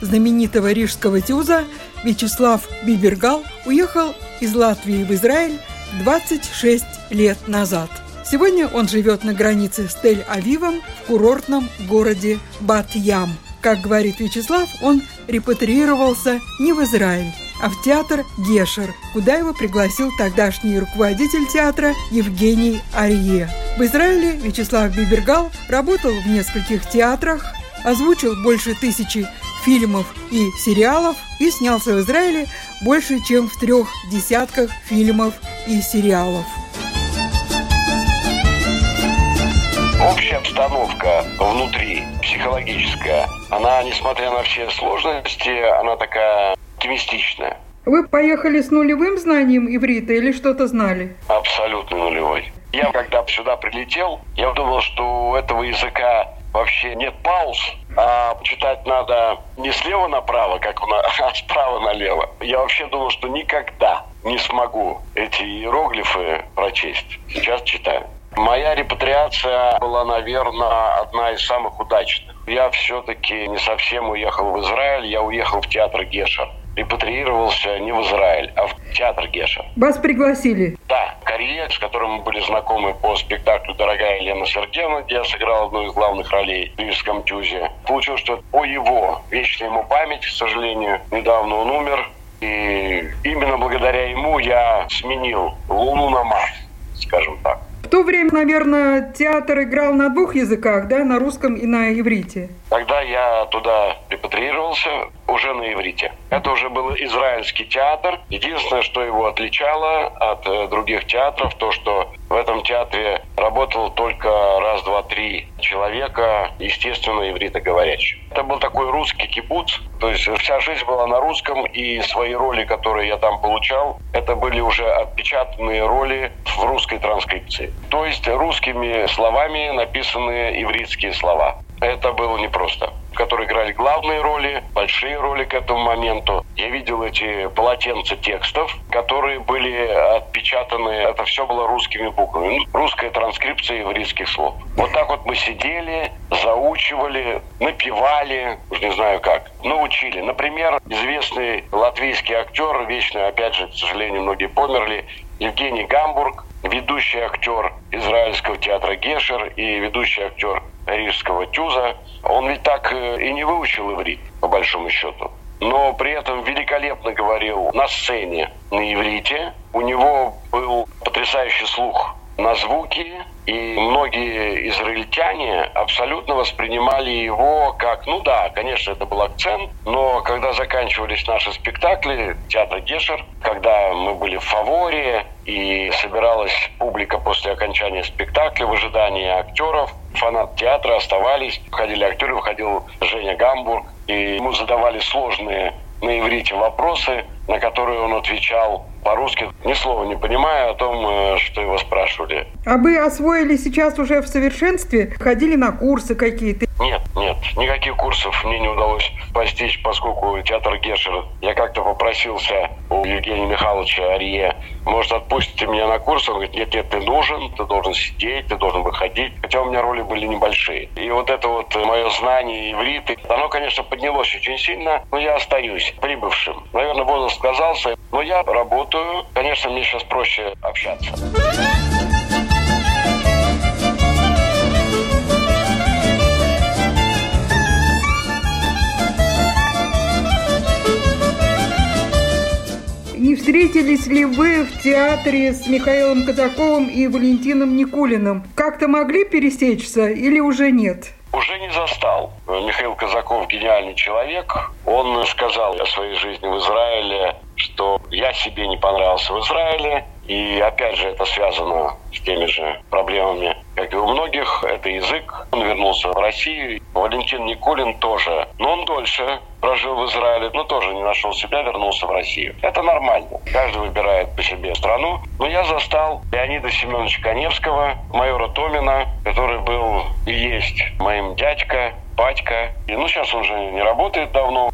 знаменитого рижского тюза Вячеслав Бибергал уехал из Латвии в Израиль 26 лет назад. Сегодня он живет на границе с Тель-Авивом в курортном городе Бат-Ям. Как говорит Вячеслав, он репатриировался не в Израиль, а в театр Гешер, куда его пригласил тогдашний руководитель театра Евгений Арье. В Израиле Вячеслав Бибергал работал в нескольких театрах, озвучил больше тысячи фильмов и сериалов и снялся в Израиле больше, чем в трех десятках фильмов и сериалов. Общая обстановка внутри, психологическая, она, несмотря на все сложности, она такая оптимистичная. Вы поехали с нулевым знанием иврита или что-то знали? Абсолютно нулевой. Я когда сюда прилетел, я думал, что у этого языка вообще нет пауз, а читать надо не слева направо, как у нас, а справа налево. Я вообще думал, что никогда не смогу эти иероглифы прочесть. Сейчас читаю. Моя репатриация была, наверное, одна из самых удачных. Я все-таки не совсем уехал в Израиль, я уехал в театр Гешер. Репатриировался не в Израиль, а в театр Гешер. Вас пригласили? Да, Корье, с которым мы были знакомы по спектаклю «Дорогая Елена Сергеевна», где я сыграл одну из главных ролей в Рижском тюзе. Получилось, что по его, вечная ему память, к сожалению, недавно он умер, и именно благодаря ему я сменил Луну на Марс, скажем так. В то время, наверное, театр играл на двух языках, да, на русском и на иврите. Тогда я туда репатриировался уже на иврите. Это уже был израильский театр. Единственное, что его отличало от э, других театров, то, что в этом театре работало только раз, два, три человека, естественно, ивритоговорящих. Это был такой русский кибуц, то есть вся жизнь была на русском, и свои роли, которые я там получал, это были уже отпечатанные роли в русской транскрипции. То есть русскими словами написанные ивритские слова. Это было непросто которые играли главные роли, большие роли к этому моменту. Я видел эти полотенца текстов, которые были отпечатаны, это все было русскими буквами, ну, русская транскрипция еврейских слов. Вот так вот мы сидели, заучивали, напевали, уж не знаю как, научили. Например, известный латвийский актер, вечно, опять же, к сожалению, многие померли, Евгений Гамбург, ведущий актер израильского театра Гешер и ведущий актер Рижского Тюза. Он ведь так э, и не выучил иврит, по большому счету. Но при этом великолепно говорил на сцене на иврите. У него был потрясающий слух на звуки, и многие израильтяне абсолютно воспринимали его как, ну да, конечно, это был акцент, но когда заканчивались наши спектакли, театр Гешер, когда мы были в фаворе, и собиралась публика после окончания спектакля в ожидании актеров, фанат театра оставались, входили актеры, выходил Женя Гамбург, и ему задавали сложные на иврите вопросы, на которые он отвечал по-русски, ни слова не понимая о том, э, что его спрашивали. А вы освоили сейчас уже в совершенстве? Ходили на курсы какие-то? Нет, нет, никаких курсов мне не удалось постичь, поскольку театр Гешер, я как-то попросился у Евгения Михайловича Арье, может, отпустите меня на курс? Он говорит, нет, нет, ты нужен, ты должен сидеть, ты должен выходить. Хотя у меня роли были небольшие. И вот это вот мое знание иврита, оно, конечно, поднялось очень сильно, но я остаюсь прибывшим. Наверное, возраст сказался, но я работаю. Конечно, мне сейчас проще общаться. Не встретились ли вы в театре с Михаилом Казаковым и Валентином Никулиным? Как-то могли пересечься или уже нет? Уже не застал. Михаил Казаков гениальный человек. Он сказал о своей жизни в Израиле, что я себе не понравился в Израиле. И опять же это связано с теми же проблемами как и у многих, это язык. Он вернулся в Россию. Валентин Никулин тоже. Но он дольше прожил в Израиле, но тоже не нашел себя, вернулся в Россию. Это нормально. Каждый выбирает по себе страну. Но я застал Леонида Семеновича Коневского, майора Томина, который был и есть моим дядька, батька. И, ну, сейчас он уже не работает давно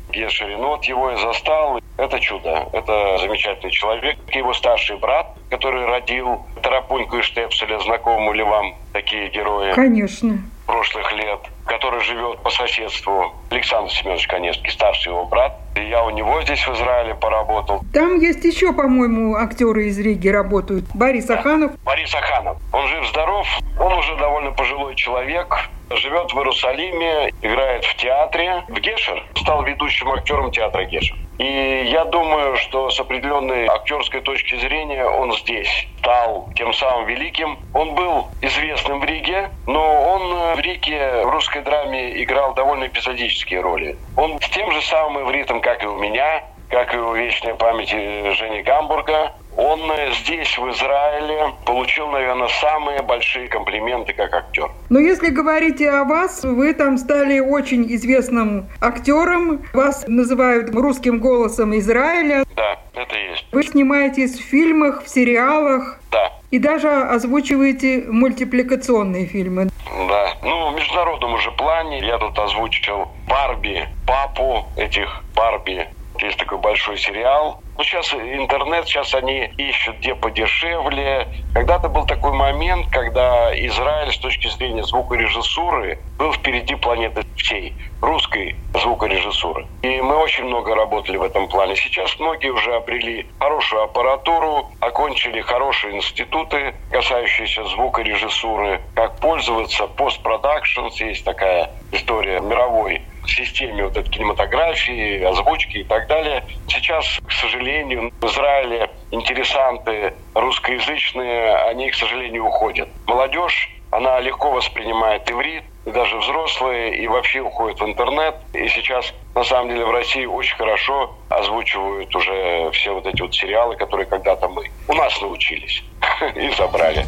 но вот его я застал. Это чудо. Это замечательный человек. Его старший брат, который родил Тарапуньку и Штепселя, знакомы ли вам такие герои? Конечно. Прошлых лет который живет по соседству, Александр Семенович Коневский, старший его брат. И я у него здесь в Израиле поработал. Там есть еще, по-моему, актеры из Риги работают. Борис. Аханов. Борис Аханов. Он жив-здоров, он уже довольно пожилой человек, живет в Иерусалиме, играет в театре. В Гешер стал ведущим актером театра Гешер. И я думаю, что с определенной актерской точки зрения он здесь стал тем самым великим. Он был известным в Риге, но он в Риге в русской драме играл довольно эпизодические роли. Он с тем же самым ивритом, как и у меня, как и у вечной памяти Жени Гамбурга, он здесь, в Израиле, получил, наверное, самые большие комплименты как актер. Но если говорить о вас, вы там стали очень известным актером. Вас называют русским голосом Израиля. Да, это есть. Вы снимаетесь в фильмах, в сериалах. Да. И даже озвучиваете мультипликационные фильмы. Да. Ну, в международном уже плане я тут озвучил Барби, папу этих Барби. Есть такой большой сериал ну, сейчас интернет, сейчас они ищут где подешевле. Когда-то был такой момент, когда Израиль с точки зрения звукорежиссуры был впереди планеты всей, русской звукорежиссуры. И мы очень много работали в этом плане. Сейчас многие уже обрели хорошую аппаратуру, окончили хорошие институты, касающиеся звукорежиссуры, как пользоваться, постпродакшн, есть такая история мировой системе вот этой кинематографии, озвучки и так далее. Сейчас, к сожалению, в Израиле интересанты русскоязычные, они, к сожалению, уходят. Молодежь, она легко воспринимает иврит, даже взрослые, и вообще уходят в интернет. И сейчас, на самом деле, в России очень хорошо озвучивают уже все вот эти вот сериалы, которые когда-то мы у нас научились и забрали.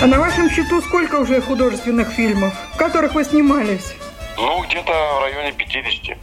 А на вашем счету сколько уже художественных фильмов, в которых вы снимались? Ну, где-то в районе 50.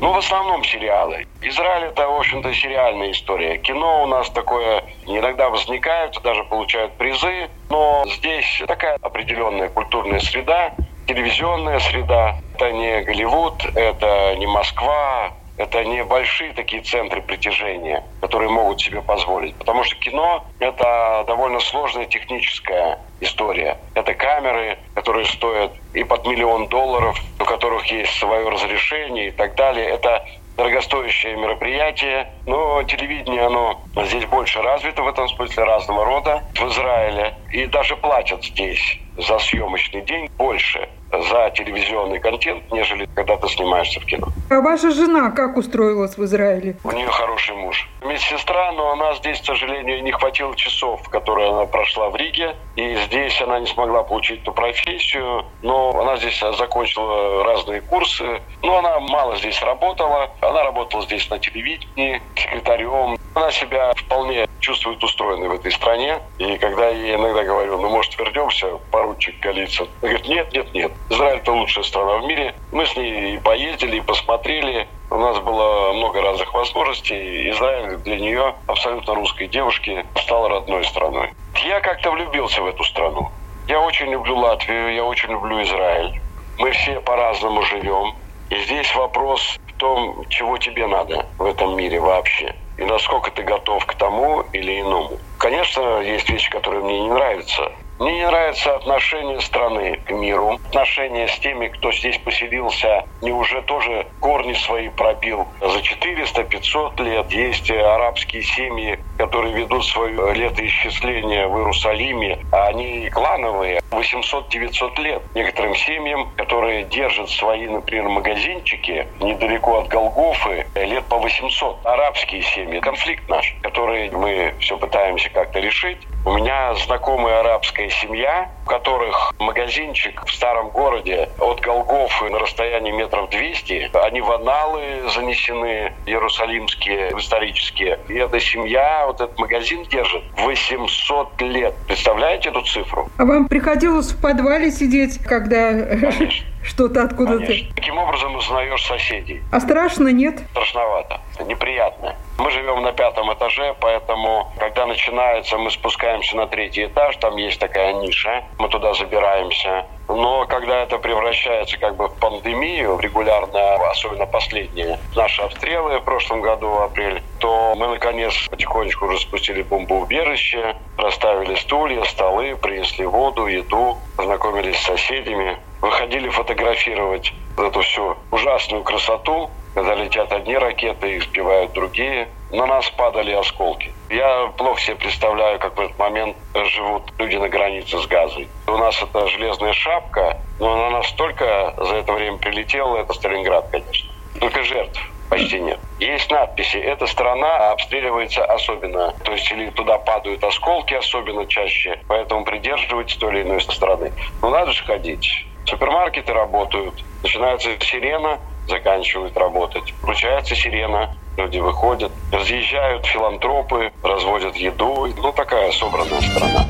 Ну, в основном сериалы. Израиль это, в общем-то, сериальная история. Кино у нас такое иногда возникает, даже получают призы, но здесь такая определенная культурная среда, телевизионная среда. Это не Голливуд, это не Москва, это не большие такие центры притяжения, которые могут себе позволить. Потому что кино – это довольно сложная техническая история. Это камеры, которые стоят и под миллион долларов, у которых есть свое разрешение и так далее. Это дорогостоящее мероприятие, но телевидение, оно здесь больше развито в этом смысле разного рода в Израиле. И даже платят здесь за съемочный день больше за телевизионный контент, нежели когда ты снимаешься в кино. А ваша жена как устроилась в Израиле? У нее хороший муж. Медсестра, но она здесь, к сожалению, не хватило часов, которые она прошла в Риге. И здесь она не смогла получить эту профессию. Но она здесь закончила разные курсы. Но она мало здесь работала. Она работала здесь на телевидении, секретарем. Она себя вполне чувствует устроенной в этой стране. И когда я иногда говорю, ну, может, вернемся, поручик Голицын? Она говорит, нет, нет, нет. Израиль – это лучшая страна в мире. Мы с ней и поездили, и посмотрели. У нас было много разных возможностей. Израиль для нее, абсолютно русской девушки, стал родной страной. Я как-то влюбился в эту страну. Я очень люблю Латвию, я очень люблю Израиль. Мы все по-разному живем. И здесь вопрос в том, чего тебе надо в этом мире вообще. И насколько ты готов к тому или иному. Конечно, есть вещи, которые мне не нравятся. Мне не нравится отношение страны к миру, отношение с теми, кто здесь поселился, не уже тоже корни свои пробил. За 400-500 лет есть арабские семьи, которые ведут свое летоисчисление в Иерусалиме, а они клановые, 800-900 лет. Некоторым семьям, которые держат свои, например, магазинчики недалеко от Голгофы, лет по 800. Арабские семьи. Конфликт наш, который мы все пытаемся как-то решить. У меня знакомая арабская семья, у которых магазинчик в старом городе от Голгофы на расстоянии метров 200. Они в аналы занесены, иерусалимские, исторические. И эта семья, вот этот магазин держит 800 лет. Представляете эту цифру? А вам приходилось в подвале сидеть, когда что-то откуда-то... Таким образом узнаешь соседей. А страшно, нет? Страшновато. Неприятно. Мы живем на пятом этаже, поэтому, когда начинается, мы спускаемся на третий этаж, там есть такая ниша, мы туда забираемся. Но когда это превращается как бы в пандемию, регулярно, особенно последние наши обстрелы в прошлом году, в апреле, то мы, наконец, потихонечку уже спустили бомбоубежище, расставили стулья, столы, принесли воду, еду, познакомились с соседями, выходили фотографировать эту всю ужасную красоту, когда летят одни ракеты, их сбивают другие. На нас падали осколки. Я плохо себе представляю, как в этот момент живут люди на границе с Газой. У нас это железная шапка, но она настолько за это время прилетела, это Сталинград, конечно. Только жертв почти нет. Есть надписи. Эта страна обстреливается особенно. То есть или туда падают осколки особенно чаще. Поэтому придерживайтесь той или иной страны. Но надо же ходить. Супермаркеты работают. Начинается сирена, заканчивают работать. Включается сирена, люди выходят, разъезжают филантропы, разводят еду. Ну, такая собранная страна.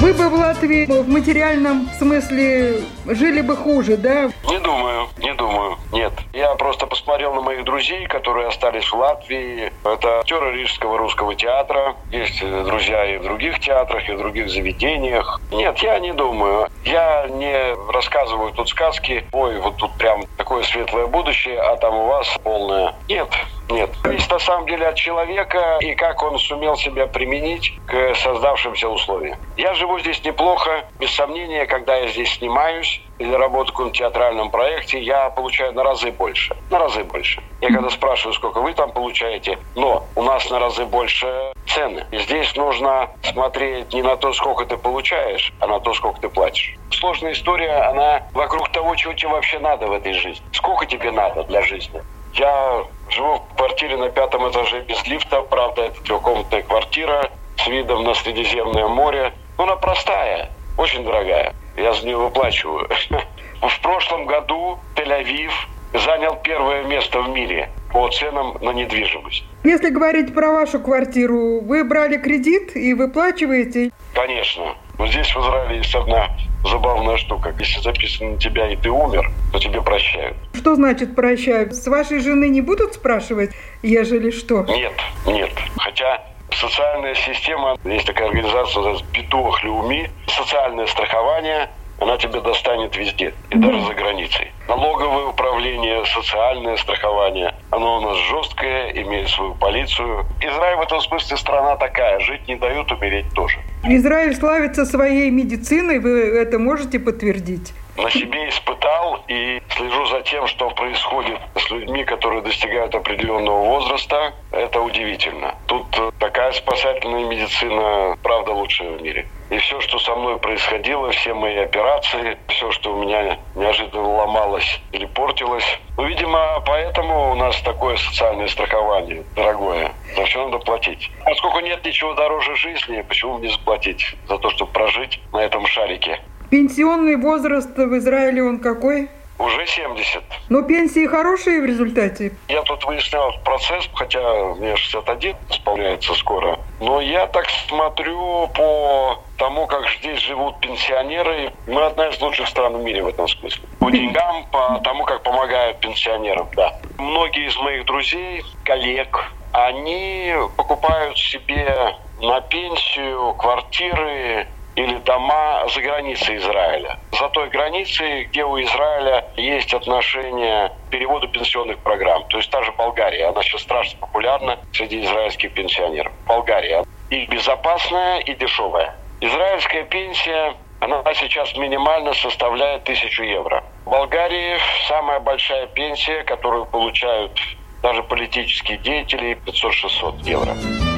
Вы бы в Латвии в материальном смысле жили бы хуже, да? Не думаю, не думаю. Нет. Я просто посмотрел на моих друзей, которые остались в Латвии. Это актеры Рижского русского театра. Есть друзья и в других театрах, и в других заведениях. Нет, я не думаю. Я не рассказываю тут сказки. Ой, вот тут прям такое светлое будущее, а там у вас полное. Нет, нет. Зависит на самом деле от человека и как он сумел себя применить к создавшимся условиям. Я живу здесь неплохо. Без сомнения, когда я здесь снимаюсь или работаю в театральном проекте, я получаю на разы больше. На разы больше. Я когда спрашиваю, сколько вы там получаете, но у нас на разы больше цены. И здесь нужно смотреть не на то, сколько ты получаешь, а на то, сколько ты платишь. Сложная история, она вокруг того, чего тебе вообще надо в этой жизни. Сколько тебе надо для жизни. Я живу в квартире на пятом этаже без лифта. Правда, это трехкомнатная квартира с видом на Средиземное море. Но она простая, очень дорогая. Я за нее выплачиваю. В прошлом году Тель-Авив занял первое место в мире по ценам на недвижимость. Если говорить про вашу квартиру, вы брали кредит и выплачиваете? Конечно. Но здесь в Израиле есть одна забавная штука. Если записано на тебя и ты умер, то тебе прощают. Что значит прощают? С вашей жены не будут спрашивать, ежели что? Нет, нет. Хотя социальная система, есть такая организация, называется Битуах Леуми, социальное страхование, она тебе достанет везде, и даже за границей. Налоговое управление, социальное страхование, оно у нас жесткое, имеет свою полицию. Израиль в этом смысле страна такая, жить не дают, умереть тоже. Израиль славится своей медициной, вы это можете подтвердить? на себе испытал и слежу за тем, что происходит с людьми, которые достигают определенного возраста. Это удивительно. Тут такая спасательная медицина, правда, лучшая в мире. И все, что со мной происходило, все мои операции, все, что у меня неожиданно ломалось или портилось. Ну, видимо, поэтому у нас такое социальное страхование дорогое. За все надо платить. Поскольку нет ничего дороже жизни, почему мне заплатить за то, чтобы прожить на этом шарике? Пенсионный возраст в Израиле он какой? Уже 70. Но пенсии хорошие в результате? Я тут выяснял процесс, хотя мне 61 исполняется скоро. Но я так смотрю по тому, как здесь живут пенсионеры. Мы одна из лучших стран в мире в этом смысле. По деньгам, по тому, как помогают пенсионерам, да. Многие из моих друзей, коллег, они покупают себе на пенсию квартиры или дома за границей Израиля. За той границей, где у Израиля есть отношение к переводу пенсионных программ. То есть та же Болгария, она сейчас страшно популярна среди израильских пенсионеров. Болгария. И безопасная, и дешевая. Израильская пенсия она сейчас минимально составляет тысячу евро. В Болгарии самая большая пенсия, которую получают даже политические деятели, 500-600 евро.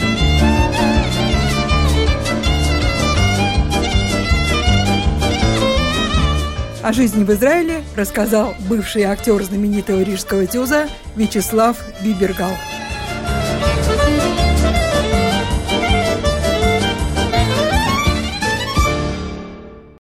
О жизни в Израиле рассказал бывший актер знаменитого рижского тюза Вячеслав Бибергал.